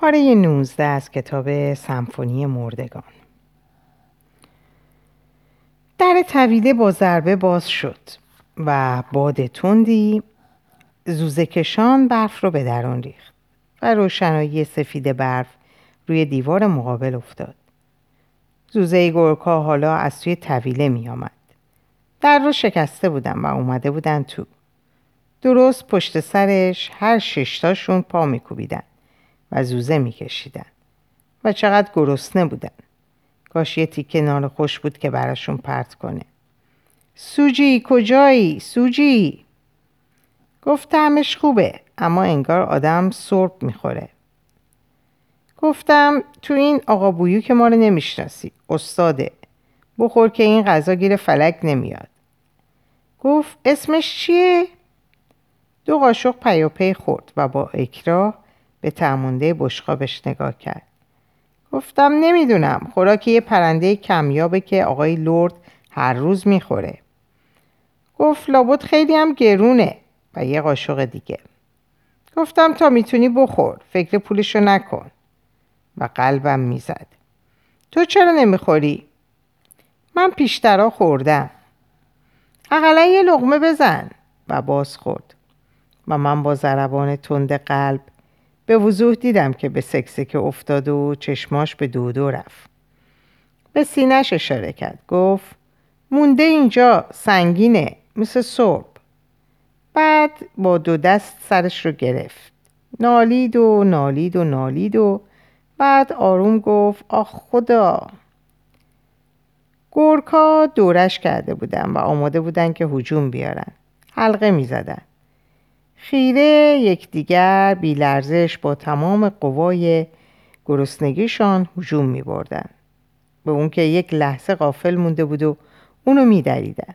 پاره 19 از کتاب سمفونی مردگان در طویله با ضربه باز شد و باد تندی زوزه کشان برف رو به درون ریخت و روشنایی سفید برف روی دیوار مقابل افتاد. زوزه گرکا حالا از توی طویله می آمد. در رو شکسته بودن و اومده بودن تو. درست پشت سرش هر ششتاشون پا میکوبیدن و زوزه میکشیدن و چقدر گرسنه بودن. کاش یه تیکه نان خوش بود که براشون پرت کنه. سوجی کجایی؟ سوجی؟ گفتمش خوبه اما انگار آدم سرب می‌خوره. گفتم تو این آقا بویو که ما رو نمی‌شناسی استاده بخور که این غذا گیر فلک نمیاد گفت اسمش چیه؟ دو قاشق پیاپی خورد و با اکراه به تمونده بشقابش نگاه کرد. گفتم نمی‌دونم خوراک یه پرنده کمیابه که آقای لرد هر روز می‌خوره. گفت لابد خیلی هم گرونه و یه قاشق دیگه. گفتم تا می‌تونی بخور فکر پولشو نکن. و قلبم می‌زد. تو چرا نمی‌خوری؟ من پیشترا خوردم. اقلا یه لغمه بزن. و باز خورد. و من با ضربان تند قلب به وضوح دیدم که به سکسکه افتاد و چشماش به دودو رفت. به سینش اشاره کرد. گفت مونده اینجا سنگینه مثل صبح بعد با دو دست سرش رو گرفت. نالید و نالید و نالید و بعد آروم گفت آخ خدا. گورکا دورش کرده بودن و آماده بودن که هجوم بیارن. حلقه می زدن. خیره یکدیگر بیلرزش با تمام قوای گرسنگیشان هجوم می. به اون که یک لحظه قافل مونده بود و اونو می دریدن.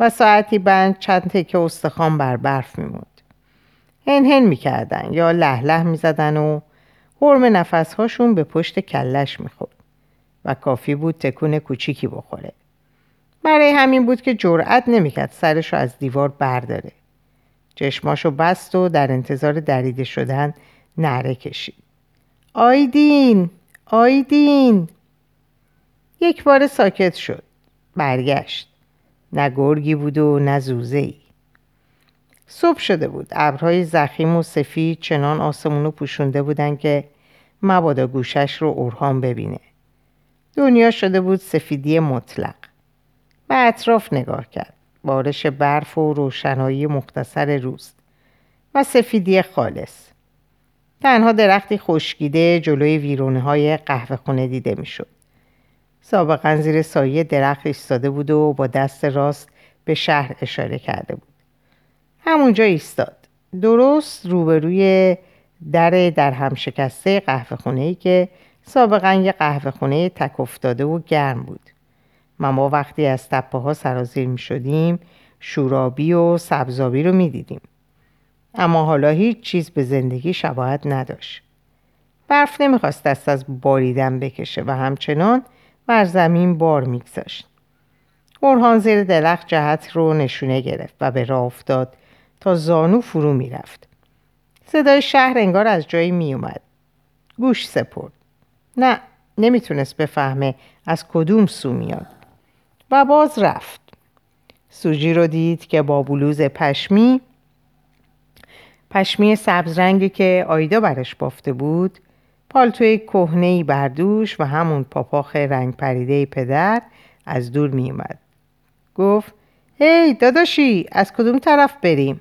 و ساعتی بند چند تکه استخوان بر برف میموند. هن هن می‌کردن یا لح لح می‌زدن و حرم نفسهاشون به پشت کلش می‌خورد و کافی بود تکون کوچیکی بخوره. برای همین بود که جرأت نمی‌کرد سرش رو از دیوار برداره. چشماشو بست و در انتظار دریده شدن نره کشید. آیدین! آیدین! یک بار ساکت شد. برگشت. نه گرگی بود و نه زوزه ای. صبح شده بود ابرهای زخیم و سفید چنان آسمونو پوشونده بودن که مبادا گوشش رو اورهان ببینه دنیا شده بود سفیدی مطلق به اطراف نگاه کرد بارش برف و روشنایی مختصر روز و سفیدی خالص تنها درختی خشکیده جلوی ویرونه های قهوه خونه دیده می‌شد. سابقا زیر سایه درخت ایستاده بود و با دست راست به شهر اشاره کرده بود. همونجا ایستاد. درست روبروی در در هم شکسته قهوه خونه ای که سابقا یه قهوه خونه تک افتاده و گرم بود. ما وقتی از تپه ها سرازیر می شدیم شورابی و سبزابی رو می دیدیم. اما حالا هیچ چیز به زندگی شباهت نداشت. برف نمی‌خواست دست از باریدن بکشه و همچنان بر زمین بار میگذاشت. اورهان زیر درخت جهت رو نشونه گرفت و به راه افتاد تا زانو فرو می‌رفت. صدای شهر انگار از جایی میومد. گوش سپرد. نه نمی‌تونست بفهمه از کدوم سو میاد. و باز رفت. سوجی رو دید که با بلوز پشمی پشمی سبز رنگی که آیدا برش بافته بود پالتوی کهنه بردوش و همون پاپاخ رنگ پریده پدر از دور می اومد. گفت هی داداشی از کدوم طرف بریم؟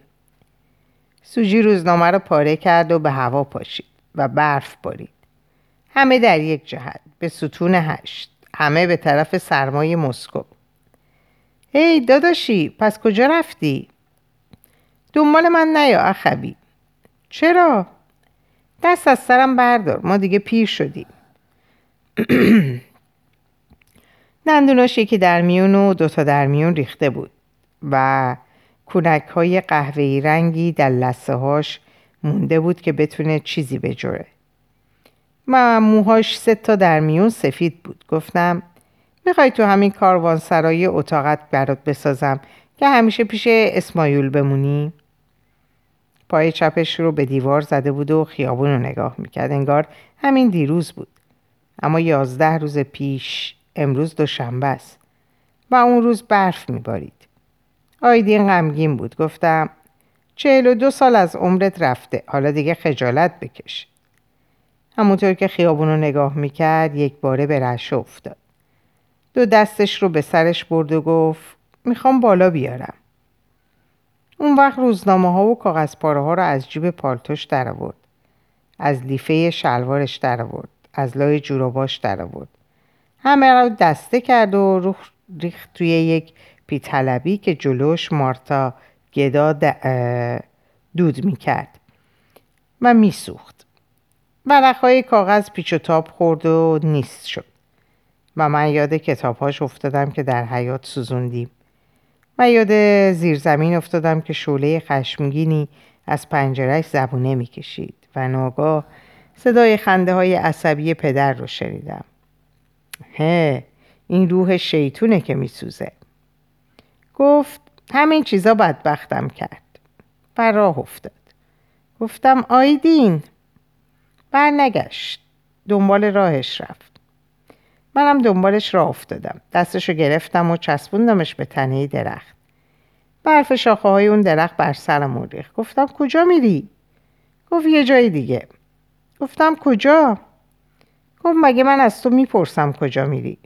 سوجی روزنامه رو پاره کرد و به هوا پاشید و برف بارید. همه در یک جهت به ستون هشت همه به طرف سرمای مسکو هی داداشی پس کجا رفتی؟ دنبال من نیا اخبی چرا؟ دست از سرم بردار ما دیگه پیر شدیم دندوناش یکی در میون و دوتا در میون ریخته بود و کونک های قهوه‌ای رنگی در لسه هاش مونده بود که بتونه چیزی بجوره و موهاش سه تا در میون سفید بود گفتم می‌خوای تو همین کاروانسرای اتاقت برات بسازم که همیشه پیش اسمایول بمونی؟ پای چپش رو به دیوار زده بود و خیابون رو نگاه می‌کرد. انگار همین دیروز بود. اما یازده روز پیش امروز دوشنبه است. و اون روز برف میبارید. آیدین غمگین بود. گفتم چهل و دو سال از عمرت رفته. حالا دیگه خجالت بکش. همونطور که خیابون رو نگاه می‌کرد یک باره به رشه افتاد. دو دستش رو به سرش برد و گفت می‌خوام بالا بیارم. اون وقت روزنامه ها و کاغذ پاره ها رو از جیب پالتوش در آورد از لیفه شلوارش در آورد از لای جوراباش در آورد همه رو دسته کرد و ریخت توی یک پیتلبی که جلوش مارتا گدا دود می‌کرد و میسوخت. ورقهای کاغذ پیچ و تاب خورد و نیست شد. و من یاد کتابهاش افتادم که در حیات سوزوندیم. و یاد زیرزمین افتادم که شعله خشمگینی از پنجرش زبونه می‌کشید و ناگاه صدای خنده های عصبی پدر رو شنیدم. هه این روح شیطونه که میسوزه. گفت همین چیزا بدبختم کرد. و راه افتاد. گفتم آیدین. برنگشت. دنبال راهش رفت. منم دنبالش راه افتادم. دستشو گرفتم و چسبوندمش به تنه درخت. برف شاخه های اون درخت بر سرم ریخت. گفتم کجا میری؟ گفت یه جای دیگه. گفتم کجا؟ گفت مگه من از تو می‌پرسم کجا میری؟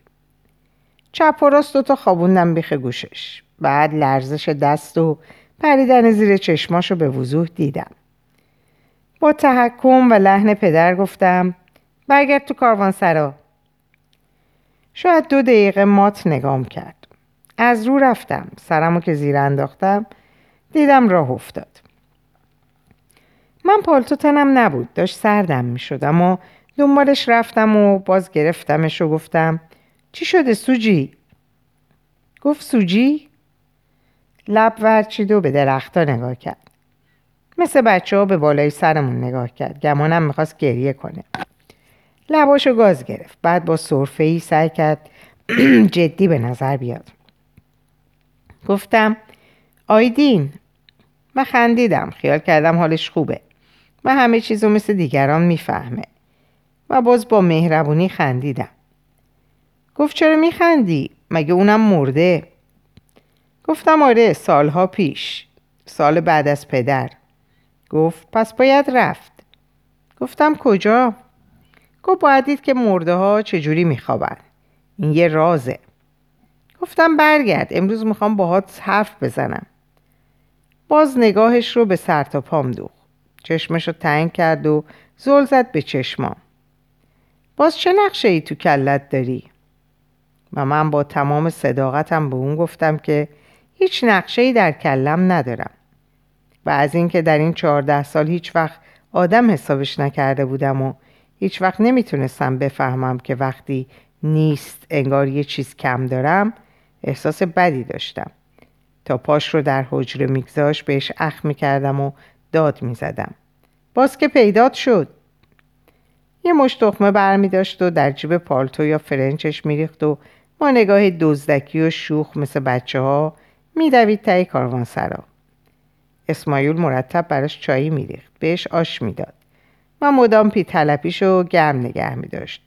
چپ و راست دوتا خوابوندم بیخ گوشش. بعد لرزش دست و پریدن زیر چشماشو به وضوح دیدم. با تحکم و لحن پدر گفتم برگرد تو کاروان سرا شاید دو دقیقه مات نگام کرد. از رو رفتم سرمو که زیر انداختم دیدم راه افتاد. من پالتو تنم نبود داشت سردم می شدم و دنبالش رفتم و باز گرفتمش و گفتم چی شده سوجی؟ گفت سوجی؟ لب ورچید و به درختها نگاه کرد. مثل بچه ها به بالای سرمون نگاه کرد. گمانم می‌خواست گریه کنه. لباشو گاز گرفت. بعد با صرفه ای سعی کرد جدی به نظر بیاد. گفتم آیدین من خندیدم. خیال کردم حالش خوبه. و همه چیزو مثل دیگران می‌فهمه. و باز با مهربونی خندیدم. گفت چرا میخندی؟ مگه اونم مرده؟ گفتم آره سالها پیش. سال بعد از پدر. گفت پس باید رفت. گفتم کجا؟ گفت باید دید که مرده ها چجوری میخوابن. این یه رازه. گفتم برگرد. امروز می‌خوام باهات حرف بزنم. باز نگاهش رو به سر تا پام دوخت. چشمش رو تنگ کرد و زل زد به چشمام. باز چه نقشه ای تو کلت داری؟ و من با تمام صداقتم به اون گفتم که هیچ نقشه ای در کلم ندارم. و از اینکه در این چهارده سال هیچ وقت آدم حسابش نکرده بودم و هیچ وقت نمی‌تونستم بفهمم که وقتی نیست انگار یه چیز کم دارم احساس بدی داشتم. تا پاش رو در حجره میگذاش بهش اخ می‌کردم و داد می‌زدم. باز که پیدات شد. یه مش تخمه برمی داشت و در جیب پالتو یا فرنچش میریخت و با نگاه دزدکی و شوخ مثل بچه ها میدوید تای کاروان سرا اسماعیل مرتب براش چایی میریخت. بهش آش می‌داد. و مدام پی تلپیشو گرم نگه میداشت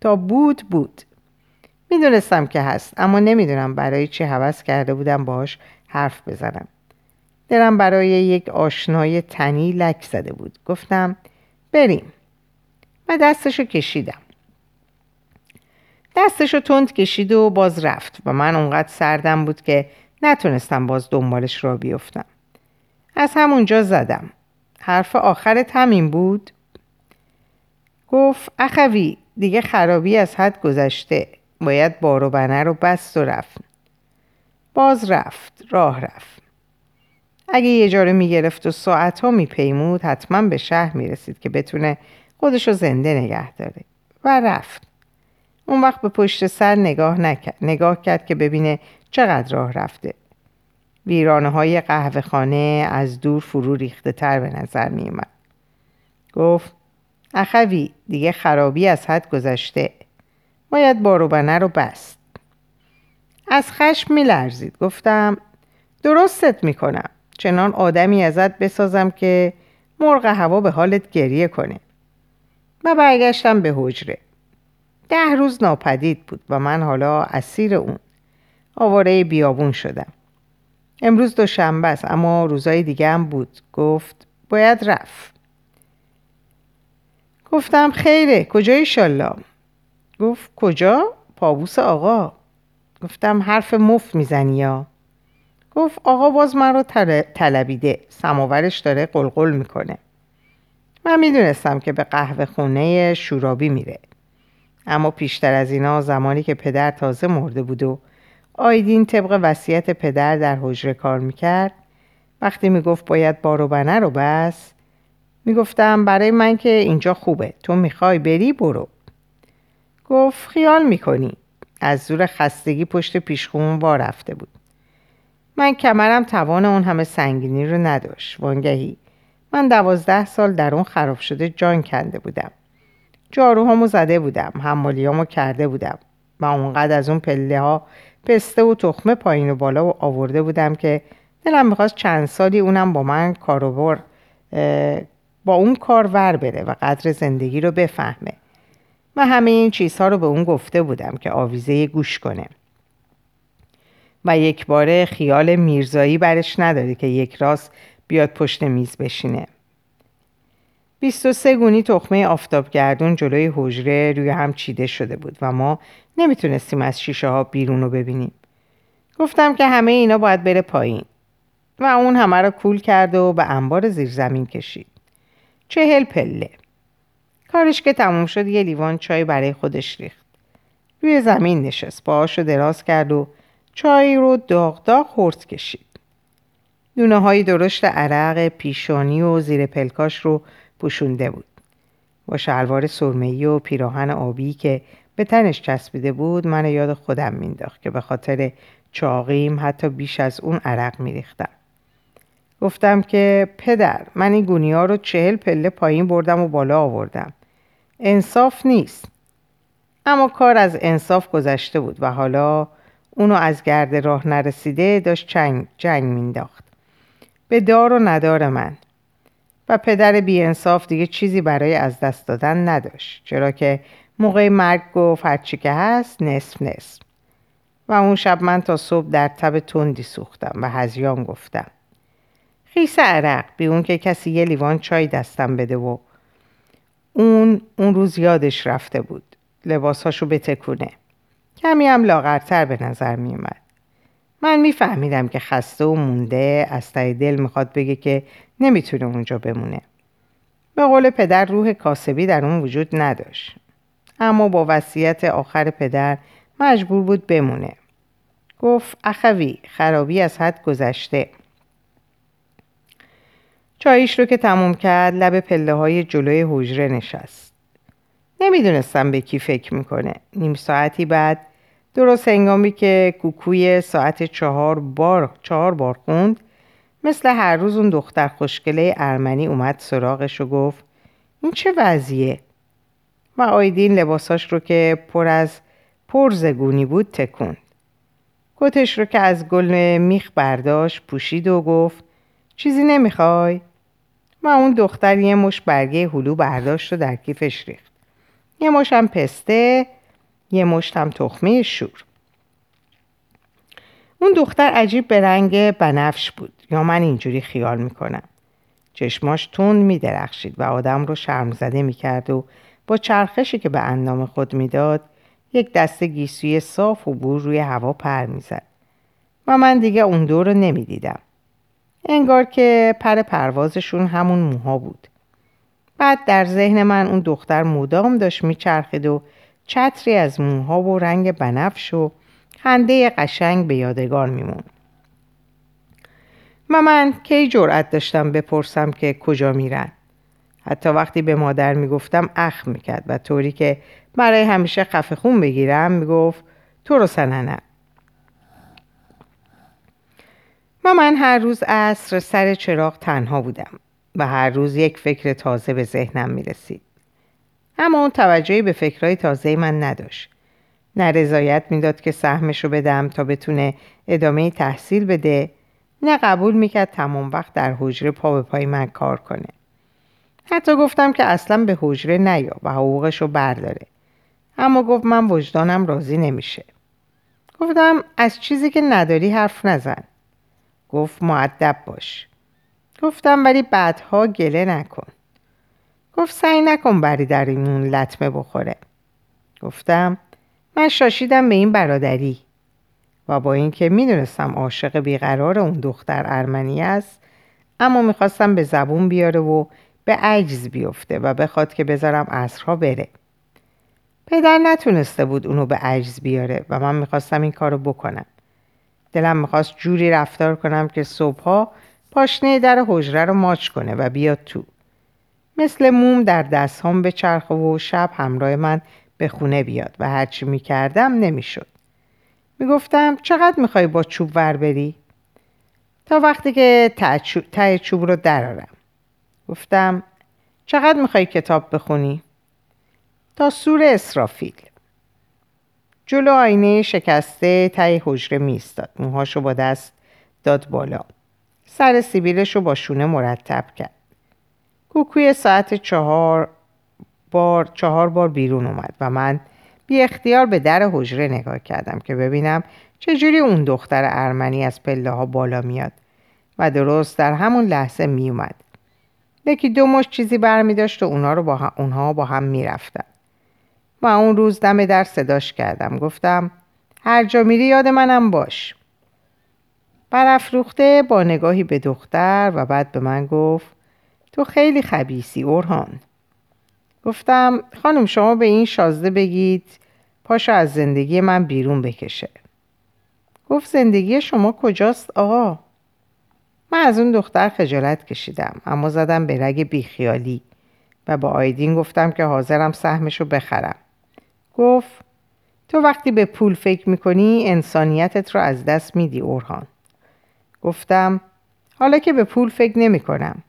تا بود بود. می‌دونستم که هست اما نمی‌دونم برای چی حوض کرده بودم باش حرف بزنم. دلم برای یک آشنای تنی لک زده بود. گفتم بریم. و دستشو کشیدم. دستشو تند کشید و باز رفت و من اونقدر سردم بود که نتونستم باز دنبالش را بیفتم. از همونجا زدم. حرف آخرت همین بود؟ گفت اخوی دیگه خرابی از حد گذشته. باید بار و بنه رو بست و رفت. باز رفت راه رفت. اگه یه جا رو می‌گرفت و ساعت ها میپیمود حتما به شهر می‌رسید که بتونه خودشو زنده نگه داره. و رفت. اون وقت به پشت سر نگاه نکرد نگاه کرد که ببینه چقدر راه رفته. ویرانه های قهوه خانه از دور فرو ریخته تر به نظر می اومد. گفت اخوی دیگه خرابی از حد گذشته. باید بارو بنه رو بست. از خشم می لرزید گفتم درستت می‌کنم. چنان آدمی ازت بسازم که مرغ هوا به حالت گریه کنه. و برگشتم به حجره. ده روز ناپدید بود و من حالا اسیر اون. آواره بیابون شدم. امروز دوشنبه است اما روزای دیگه هم بود. گفت باید رفت. گفتم خیره کجا ایشالله گفت کجا؟ پابوس آقا. گفتم حرف مفت می‌زنی یا؟ گفت آقا باز من رو طلبیده. سماورش داره قلقل می‌کنه. من می‌دونستم که به قهوه خونه شورابی میره. اما پیشتر از اینا زمانی که پدر تازه مرده بود و آیدین طبق وصیت پدر در حجره کار می‌کرد. وقتی می‌گفت باید بارو بنه رو بس می‌گفتم برای من که اینجا خوبه تو می‌خوای بری برو. گفت خیال می‌کنی. از زور خستگی پشت پیشخون وا رفته بود. من کمرم توان اون همه سنگینی رو نداشت. وانگهی من دوازده سال در اون خراب شده جان کنده بودم. جاروهامو زده بودم حمالیامو کرده بودم و اونقدر از اون پله ها پسته و تخمه پایین و بالا و آورده بودم که دلم می‌خواست چند سالی اونم با من کاروبار با اون کار ور بره و قدر زندگی رو بفهمه. و همه این چیزها رو به اون گفته بودم که آویزه گوش کنه. و یک باره خیال میرزایی برش نداره که یک راست بیاد پشت میز بشینه. 23 گونی تخمه آفتابگردون جلوی حجره روی هم چیده شده بود و ما نمی‌تونستیم از شیشه ها بیرون رو ببینیم. گفتم که همه اینا باید بره پایین و اون همه رو کول کرد و به انبار زیر زمین کشید. چهل پله. کارش که تموم شد یه لیوان چای برای خودش ریخت. روی زمین نشست. پاهاشو دراز کرد و چای رو داغ داغ خورد کشید. دونه های درشت عرق پیشانی و زیر پلکاش رو پوشونده بود. با شلوار سرمه‌ای و پیراهن آبی که به تنش چسبیده بود من یاد خودم مینداخت که به خاطر چاقیم حتی بیش از اون عرق میریختم. گفتم که پدر من این گونی رو چهل پله پایین بردم و بالا آوردم. انصاف نیست. اما کار از انصاف گذشته بود و حالا اونو از گرد راه نرسیده داشت چنگ جنگ مینداخت. به دار و ندار من. و پدر بیانصاف دیگه چیزی برای از دست دادن نداشت چرا که موقع مرگ گفت هرچی که هست نصف نصف. و اون شب من تا صبح در تب تندی سوختم و هزیان گفتم خیس عرق بی اون که کسی یه لیوان چای دستم بده. و اون اون روز یادش رفته بود لباساشو بتکونه. کمی هم لاغرتر به نظر می اومد. من میفهمیدم که خسته و مونده از تای دل می‌خواد بگه که نمی‌تونه اونجا بمونه. به قول پدر روح کاسبی در اون وجود نداشت. اما با وصیت آخر پدر مجبور بود بمونه. گفت اخوی خرابی از حد گذشته. چایش رو که تموم کرد لب پله های جلوی حجره نشست. نمی‌دونستم به کی فکر می‌کنه. نیم ساعتی بعد درست هنگامی که کوکوی ساعت چهار بار, چهار بار خوند مثل هر روز اون دختر خوشگله ارمنی اومد سراغش و گفت این چه وضعیه؟ و آیدین لباساش رو که پر از پرزگونی بود تکوند. کتش رو که از گل میخ برداشت پوشید و گفت چیزی نمی‌خوای؟ و اون دختر یه مش برگه هلو برداشت و در کیفش ریخت. یه مشم پسته یه مشتم تخمه شور. اون دختر عجیب به رنگ بنفش بود. یا من اینجوری خیال می‌کنم. چشماش تند میدرخشید و آدم رو شرم زده می‌کرد و با چرخشی که به اندام خود می‌داد یک دسته گیسوی صاف و بور روی هوا پر می‌زد. و من دیگه اون دور رو نمی‌دیدم. انگار که پر پروازشون همون موها بود. بعد در ذهن من اون دختر مدام داشت میچرخید و چتری از موها و رنگ بنفش و خنده قشنگ به یادگار میمون. و من کی جرأت داشتم بپرسم که کجا میرن. حتی وقتی به مادر می‌گفتم اخ می‌کرد و طوری که برای همیشه خفه خون بگیرم می‌گفت تو رو سننه و من هر روز عصر سر چراغ تنها بودم و هر روز یک فکر تازه به ذهنم می‌رسید. اما اون توجهی به فکرهای تازه من نداشت. نه رضایت می‌داد که سهمش رو بدم تا بتونه ادامه تحصیل بده نه قبول می‌کرد تمام وقت در حجره پا به پای من کار کنه. حتی گفتم که اصلا به حجره نیا و حقوقش رو برداره. اما گفت من وجدانم راضی نمیشه. گفتم از چیزی که نداری حرف نزن. گفت معدب باش. گفتم ولی بعدها گله نکن. گفت سعی نکن بری در این لطمه بخوره. گفتم من شاشیدم به این برادری. و با اینکه می‌دونستم عاشق بیقرار اون دختر ارمنی است اما می‌خواستم به زبون بیاره و به عجز بیفته و بخواد که بذارم اصرها بره. پدر نتونسته بود اونو به عجز بیاره و من می‌خواستم این کارو بکنم. دلم می‌خواست جوری رفتار کنم که صبحها پاشنه در حجره رو ماچ کنه و بیاد تو. مثل موم در دستهام به چرخ و شب همراه من به خونه بیاد و هرچی می‌کردم نمی‌شد. می‌گفتم چقدر می‌خوای با چوب ور بری؟ تا وقتی که ته چوب رو درارم گفتم چقدر می‌خوای کتاب بخونی؟ تا سور اسرافیل. جلو آینه شکسته ته حجره میستاد موهاشو با دست داد بالا. سر سیبیلش رو با شونه مرتب کرد. کوکوی ساعت چهار بار چهار بار بیرون اومد و من بی اختیار به در حجره نگاه کردم که ببینم چجوری اون دختر ارمنی از پله ها بالا میاد و درست در همون لحظه می اومد. یکی دو مش چیزی برمی داشت و اونها, رو با هم، اونها با هم می رفتن. و اون روز دم در صداش کردم گفتم هر جا میری یاد منم باش برافروخته با نگاهی به دختر و بعد به من گفت تو خیلی خبیسی اورهان گفتم خانم شما به این شازده بگید پاشو از زندگی من بیرون بکشه. گفت زندگی شما کجاست آقا؟ من از اون دختر خجالت کشیدم اما زدم به رگ بیخیالی و با آیدین گفتم که حاضرم سهمشو بخرم. گفت تو وقتی به پول فکر می‌کنی انسانیتت رو از دست میدی اورهان گفتم حالا که به پول فکر نمی کنم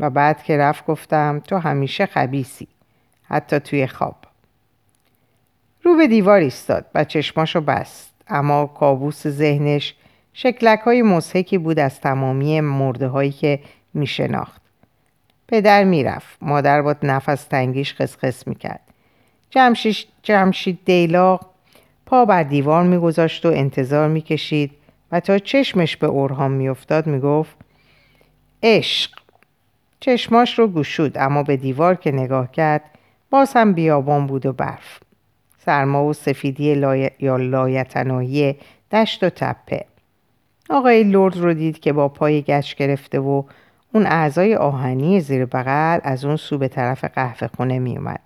و بعد که رفت گفتم تو همیشه خبیسی حتی توی خواب. رو به دیوار ایستاد و چشماشو بست. اما کابوس ذهنش شکلک های مزهکی بود از تمامی مرده هایی که می شناخت. پدر می‌رفت. مادر با نفس تنگیش خسخس می‌کرد. جمشید, جمشید دیلاق پا بر دیوار میگذاشت و انتظار می‌کشید و تا چشمش به اورهام میافتاد می‌گفت عشق. چشماش رو گشود اما به دیوار که نگاه کرد باز هم بیابان بود و برف. سرما و سفیدی لای... یا لایتناهی دشت و تپه. آقای لرد رو دید که با پای گچ گرفته و اون اعضای آهنی زیر بغل از اون سو به طرف قهوه خونه می اومد.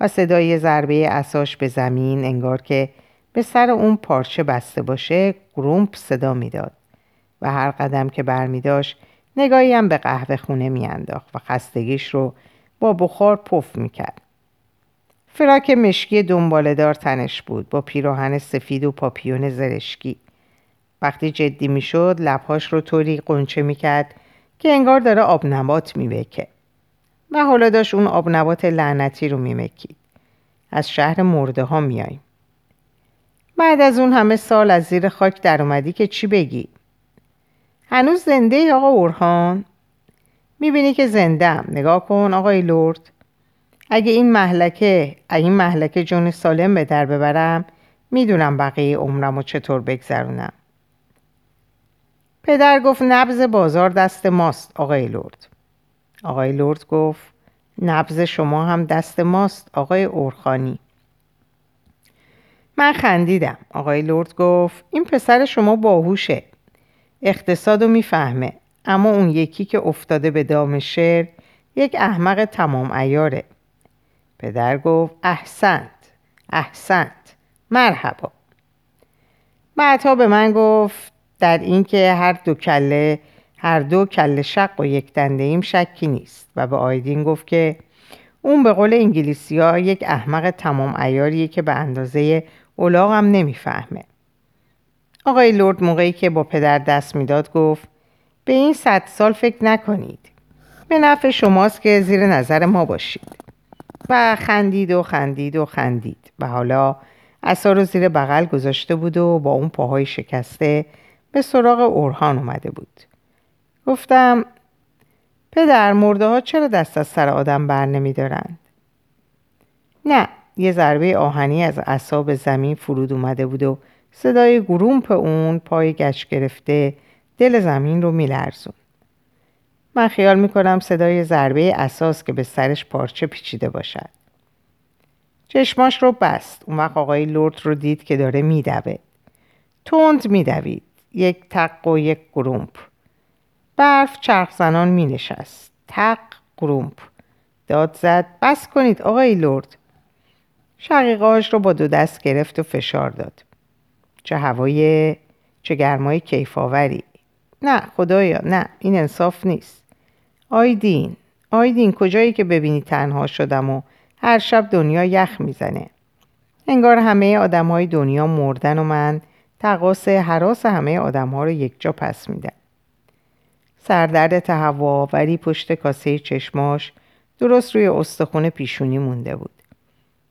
و صدای ضربه اساش به زمین انگار که به سر اون پارچه بسته باشه گرومپ صدا می‌داد. و هر قدم که برمی داشت نگاهی هم به قهوه خونه میانداخت و خستگیش رو با بخار پف می‌کرد. فراک مشکی دنبالدار تنش بود با پیراهن سفید و پاپیون زرشکی. وقتی جدی می‌شد لبهاش رو طوری قنچه می‌کرد که انگار داره آب نبات میبکه. و حالا داشت اون آب نبات لعنتی رو میمکید. از شهر مرده ها میاییم. بعد از اون همه سال از زیر خاک در اومدی که چی بگی؟ هنوز زنده ای آقا اورهان؟ می‌بینی که زنده نگاه کن آقای لورد اگه این محلکه اگه این محلکه جون سالم به در ببرم می‌دونم بقیه عمرم و چطور بگذرونم. پدر گفت نبز بازار دست ماست آقای لورد آقای لورد گفت نبز شما هم دست ماست آقای اورخانی. من خندیدم. آقای لورد گفت این پسر شما باهوشه. اقتصاد می‌فهمه. اما اون یکی که افتاده به دام شعر یک احمق تمام ایاره پدر گفت احسنت احسنت مرحبا. بعدها به من گفت در اینکه هر دو کله هر دو کله شق و یک دنده ایم شکی نیست. و به آیدین گفت که اون به قول انگلیسی ها یک احمق تمام ایاریه که به اندازه اولاغم نمی‌فهمه. آقای لورد موقعی که با پدر دست می‌داد گفت به این صد سال فکر نکنید. به نفع شماست که زیر نظر ما باشید. و خندید و خندید و خندید. و حالا اصا رو زیر بغل گذاشته بود و با اون پاهای شکسته به سراغ اورهان اومده بود. گفتم پدر مرده ها چرا دست از سر آدم بر نمی دارند؟ نه یه ضربه آهنی از اصاب زمین فرود اومده بود و صدای گرومپ اون پای گچ گرفته دل زمین رو میلرزون. من خیال می‌کنم صدای ضربه اساس که به سرش پارچه پیچیده باشد. چشماش رو بست. اون وقت آقای لورد رو دید که داره میدوه. تند میدوید. یک تق و یک گرومپ. برف چرخ زنان می نشست تق گرومپ. داد زد. بس کنید آقای لورد. شقیقاش رو با دو دست گرفت و فشار داد. چه هوای چه گرمای کیفاوری نه خدایا نه این انصاف نیست. آیدین آیدین کجایی که ببینی تنها شدم و هر شب دنیا یخ می‌زنه؟ انگار همه آدم های دنیا مردن و من تقاس حراس همه آدم ها رو یک جا پس میدم سردرد تهوع پشت کاسه چشماش درست روی استخون پیشونی مونده بود.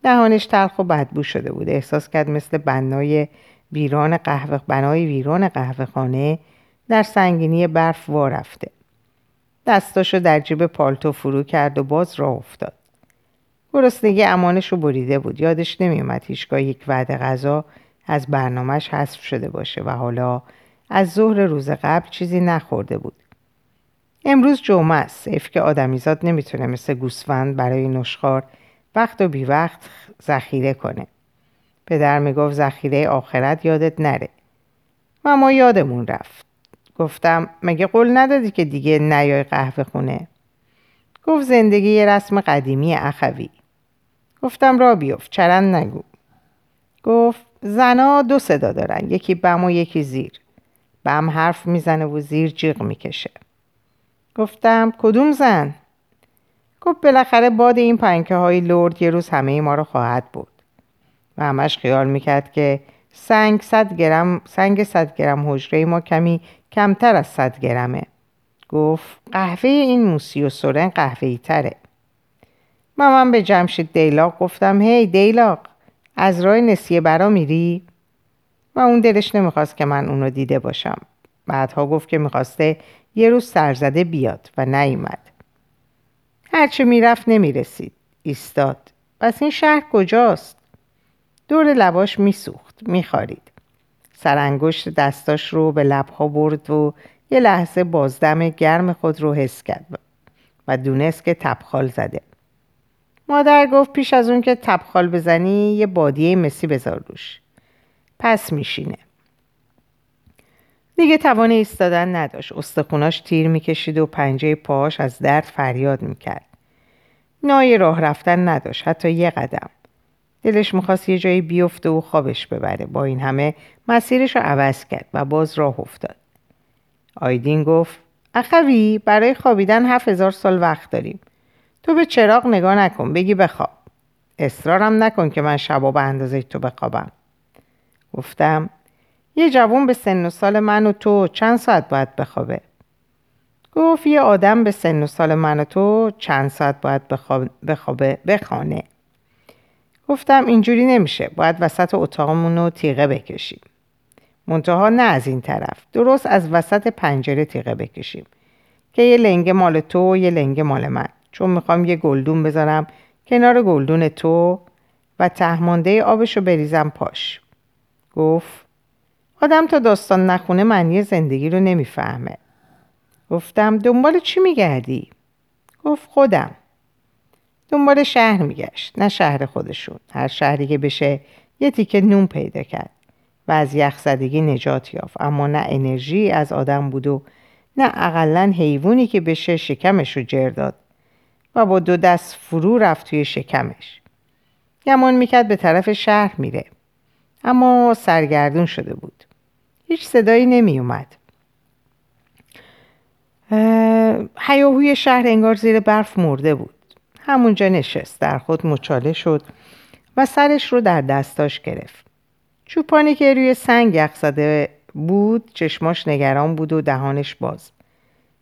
دهانش تلخ و بدبو شده بود. احساس کرد مثل بنای ویران قهوه بنای ویران قهوه خانه در سنگینی برف وا رفته. دستاشو در جیب پالتو فرو کرد و باز راه افتاد. گرسنگی امانش رو بریده بود. یادش نمیومد هیچگاه یک وعده غذا از برنامهش حذف شده باشه و حالا از ظهر روز قبل چیزی نخورده بود. امروز جمعه است. حیف که آدمیزاد نمی‌تونه مثل گوسفند برای نشخار وقت و بی وقت ذخیره کنه. پدر می‌گفت ذخیره آخرت یادت نره. و ما یادمون رفت. گفتم مگه قول ندادی که دیگه نیای قهوه خونه؟ گفت زندگی یه رسم قدیمی اخوی. گفتم را بیفت چرند نگو. گفت زنا دو صدا دارن یکی بم و یکی زیر. بم حرف می‌زنه و زیر جیغ می‌کشه. گفتم کدوم زن؟ گفت بالاخره باد این پنکه های لرد یه روز همه ما رو خواهد بود و همش خیال می‌کرد که سنگ صد گرم سنگ صد گرم حجره ما کمی کمتر از صد گرمه. گفت قهوه این موسی و سورن قهوه تره. من به جمشید دیلاق گفتم هی دیلاق از راه نسیه برا میری؟ و اون دلش نمی‌خواست که من اونو دیده باشم. بعدها گفت که می‌خواسته یه روز سرزده بیاد و نیومد. هرچه می‌رفت نمی‌رسید. ایستاد. پس این شهر کجاست؟ دور لباش میسوخت میخارید. سرانگشت دستاش رو به لبها برد و یه لحظه بازدم گرم خود رو حس کرد و دونست که تبخال زده. مادر گفت پیش از اون که تبخال بزنی یه بادیه مسی بذار روش. پس میشینه. دیگه توان ایستادن نداشت. استخوناش تیر می‌کشید و پنجه پاهاش از درد فریاد می‌کرد. نای راه رفتن نداشت. حتی یه قدم. دلش می‌خواست یه جایی بیفته و خوابش ببره. با این همه مسیرش رو عوض کرد و باز راه افتاد. آیدین گفت اخوی برای خوابیدن هفت هزار سال وقت داریم. تو به چراغ نگاه نکن بگی بخواب. اصرارم نکن که من شبا به اندازه تو بخوابم. گفتم یه جوون به سن و سال من و تو چند ساعت باید بخوابه؟ گفت یه آدم به سن و سال من و تو چند ساعت باید بخوابه بخانه گفتم اینجوری نمیشه باید وسط اتاقمون رو تیغه بکشیم. منتها نه از این طرف درست از وسط پنجره تیغه بکشیم. که یه لنگه مال تو و یه لنگه مال من. چون می‌خوام یه گلدون بذارم کنار گلدون تو و تهمانده آبشو بریزم پاش. گفت آدم تا داستان نخونه معنی زندگی رو نمی‌فهمه. گفتم دنبال چی میگردی؟ گفت خودم. دنبال شهر میگشت نه شهر خودشون. هر شهری که بشه یه تیکه نون پیدا کرد. و از یخزدگی نجات یافت اما نه انرژی از آدم بود و نه اقلا حیوانی که بشه شکمش رو جر داد. و با دو دست فرو رفت توی شکمش. گمان می‌کرد به طرف شهر میره. اما سرگردون شده بود. هیچ صدایی نمیومد هیاهوی شهر انگار زیر برف مرده بود. همونجا نشست در خود مچاله شد و سرش رو در دستاش گرفت. چوپانی که روی سنگ یخ بود چشماش نگران بود و دهانش باز.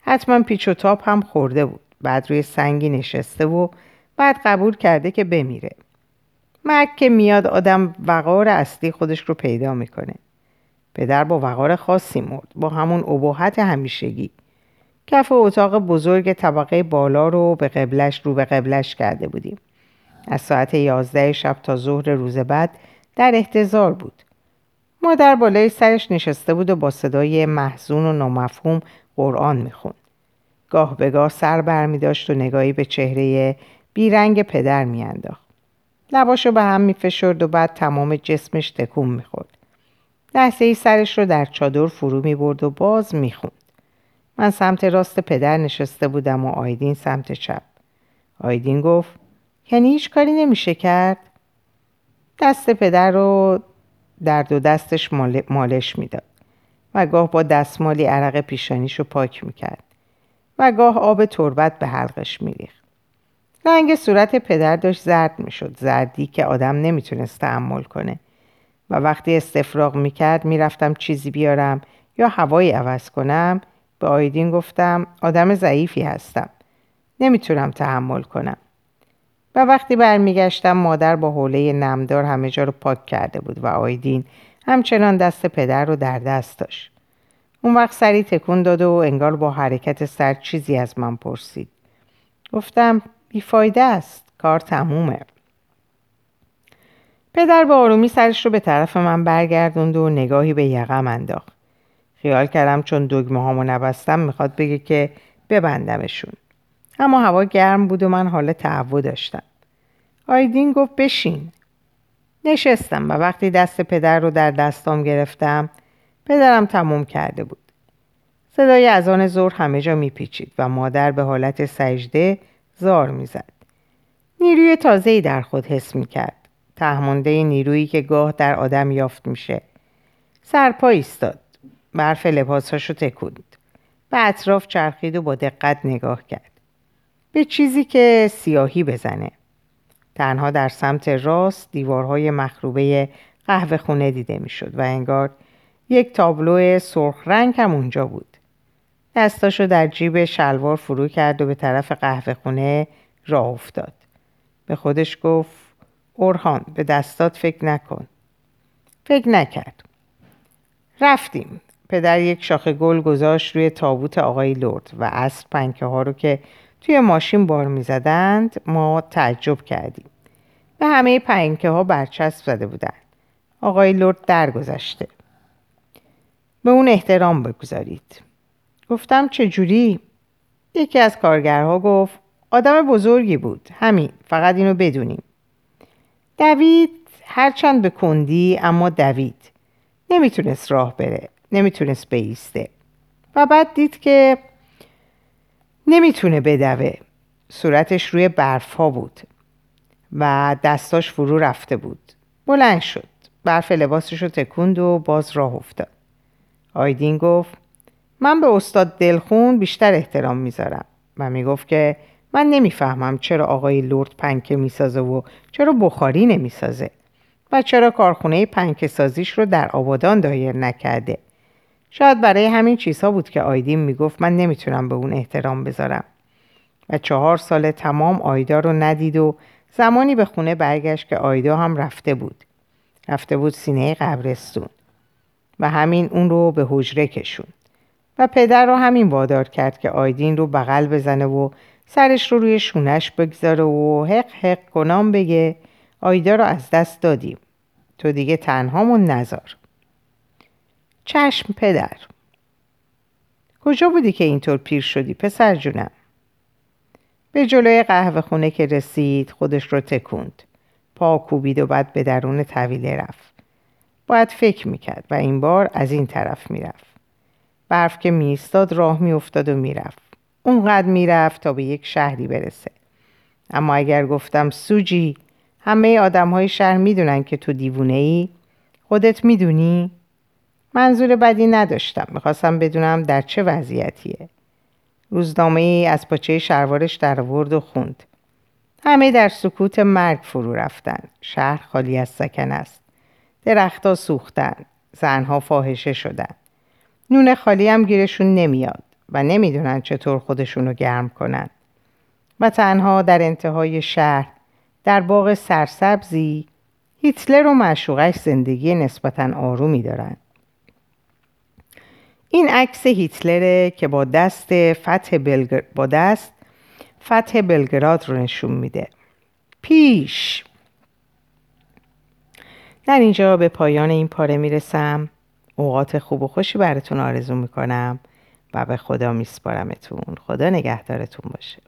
حتما پیچ و تاب هم خورده بود. بعد روی سنگی نشسته و بعد قبول کرده که بمیره. مرگ که میاد آدم وقار اصلی خودش رو پیدا می‌کنه. پدر با وقار خاصی مرد با همون ابهت همیشگی. کف اتاق بزرگ طبقه بالا رو به قبلش رو به قبلش کرده بودیم. از ساعت یازده شب تا ظهر روز بعد در احتضار بود. مادر بالای سرش نشسته بود و با صدای محزون و نامفهوم قرآن می‌خوند. گاه به گاه سر برمی داشت و نگاهی به چهره بیرنگ پدر میانداخت. لباشو به هم میفشرد و بعد تمام جسمش تکون می‌خورد. لحظه ای سرش رو در چادر فرو می برد و باز می‌خوند. من سمت راست پدر نشسته بودم و آیدین سمت چپ. آیدین گفت یعنی هیچ کاری نمیشه کرد؟ دست پدر رو در دو دستش مالش می‌داد و گاه با دستمالی عرق پیشانیش رو پاک می‌کرد و گاه آب تربت به حلقش میریخت. رنگ صورت پدر داشت زرد می‌شد زردی که آدم نمی‌تونست تحمل کنه. و وقتی استفراغ می‌کرد می‌رفتم چیزی بیارم یا هوایی عوض کنم به آیدین گفتم آدم ضعیفی هستم. نمی‌تونم تحمل کنم. و وقتی برمیگشتم مادر با حوله نمدار همه جا رو پاک کرده بود و آیدین همچنان دست پدر رو در دست داشت. اون وقت سری تکون داد و انگار با حرکت سر چیزی از من پرسید. گفتم بیفایده است کار تمومه. پدر به آرومی سرش رو به طرف من برگردوند و نگاهی به یقم انداخت. خیال کردم چون دگمه هامو نبستم می‌خواد بگه که ببندمشون. اما هوا گرم بود و من حال تهوع داشتم. آیدین گفت بشین. نشستم و وقتی دست پدر رو در دستام گرفتم پدرم تموم کرده بود. صدای اذان زور همه جا میپیچید و مادر به حالت سجده زار می‌زد. نیروی تازه‌ای در خود حس می‌کرد. تهمانده نیرویی که گاه در آدم یافت میشه. سرپا ایستاد. برف لباساشو تکوند. به اطراف چرخید و با دقت نگاه کرد. به چیزی که سیاهی بزنه. تنها در سمت راست دیوارهای مخروبه قهوه خونه دیده می‌شد و انگار یک تابلو سرخ رنگ هم اونجا بود. دستاشو در جیب شلوار فرو کرد و به طرف قهوه خونه راه افتاد. به خودش گفت اورهان به دستات فکر نکن. فکر نکرد. رفتیم. پدر یک شاخه گل گذاشت روی تابوت آقای لرد و از پنکه ها رو که توی ماشین بار می زدند ما تعجب کردیم. به همه پنکه ها برچسب زده بودند. آقای لرد درگذشته. به اون احترام بگذارید. گفتم چجوری؟ یکی از کارگرها گفت آدم بزرگی بود. همین فقط اینو بدونیم. دوید هرچند به کندی اما دوید. نمی‌تونست راه بره. نمی‌تونست بیسته و بعد دید که نمی‌تونه بدوه. صورتش روی برف ها بود و دستاش فرو رفته بود. بلند شد. برف لباسش رو تکوند و باز راه افتاد. آیدین گفت من به استاد دلخون بیشتر احترام می‌ذارم. و می‌گفت که من نمی‌فهمم چرا آقای لورد پنکه می‌سازه و چرا بخاری نمی‌سازه و چرا کارخونه پنکه سازیش رو در آبادان دایر نکرده. شاید برای همین چیزها بود که آیدین می‌گفت من نمی‌تونم به اون احترام بذارم. و چهار سال تمام آیدا رو ندید و زمانی به خونه برگشت که آیدا هم رفته بود. رفته بود سینه قبرستون. و همین اون رو به حجره کشون و پدر رو همین وادار کرد که آیدین رو بغل بزنه و سرش رو روی شونش بگذاره و حق حق کنام بگه آیدا رو از دست دادیم. تو دیگه تنهامون نزار. چشم پدر. کجا بودی که اینطور پیر شدی پسر جونم؟ به جلوی قهوه خونه که رسید خودش رو تکوند. پا کوبید و بعد به درون طویله رفت. باید فکر می‌کرد و این بار از این طرف می‌رفت. برف که میستاد راه میافتاد و می‌رفت. اونقدر می‌رفت تا به یک شهری برسه. اما اگر گفتم سوجی همه آدم های شهر می‌دونن که تو دیوونه ای خودت می‌دونی؟ منظور بدی نداشتم. می‌خواستم بدونم در چه وضعیتیه. روزنامه ای از پاچه شلوارش در ورد و خوند. همه در سکوت مرگ فرو رفتن. شهر خالی از سکن است. درختها سوختن. زنها فاحشه شدن. نون خالی هم گیرشون نمیاد و نمی‌دونن چطور خودشونو گرم کنن. و تنها در انتهای شهر در باغ سرسبزی هیتلر و معشوقش زندگی نسبتا آرومی دارند این عکس هیتلره که با دست فتح بلگر... با دست فتح بلگراد رو نشون میده. پیش. در اینجا به پایان این پاره می‌رسم. اوقات خوب و خوشی براتون آرزو می‌کنم و به خدا میسپارمتون. خدا نگهدارتون باشه.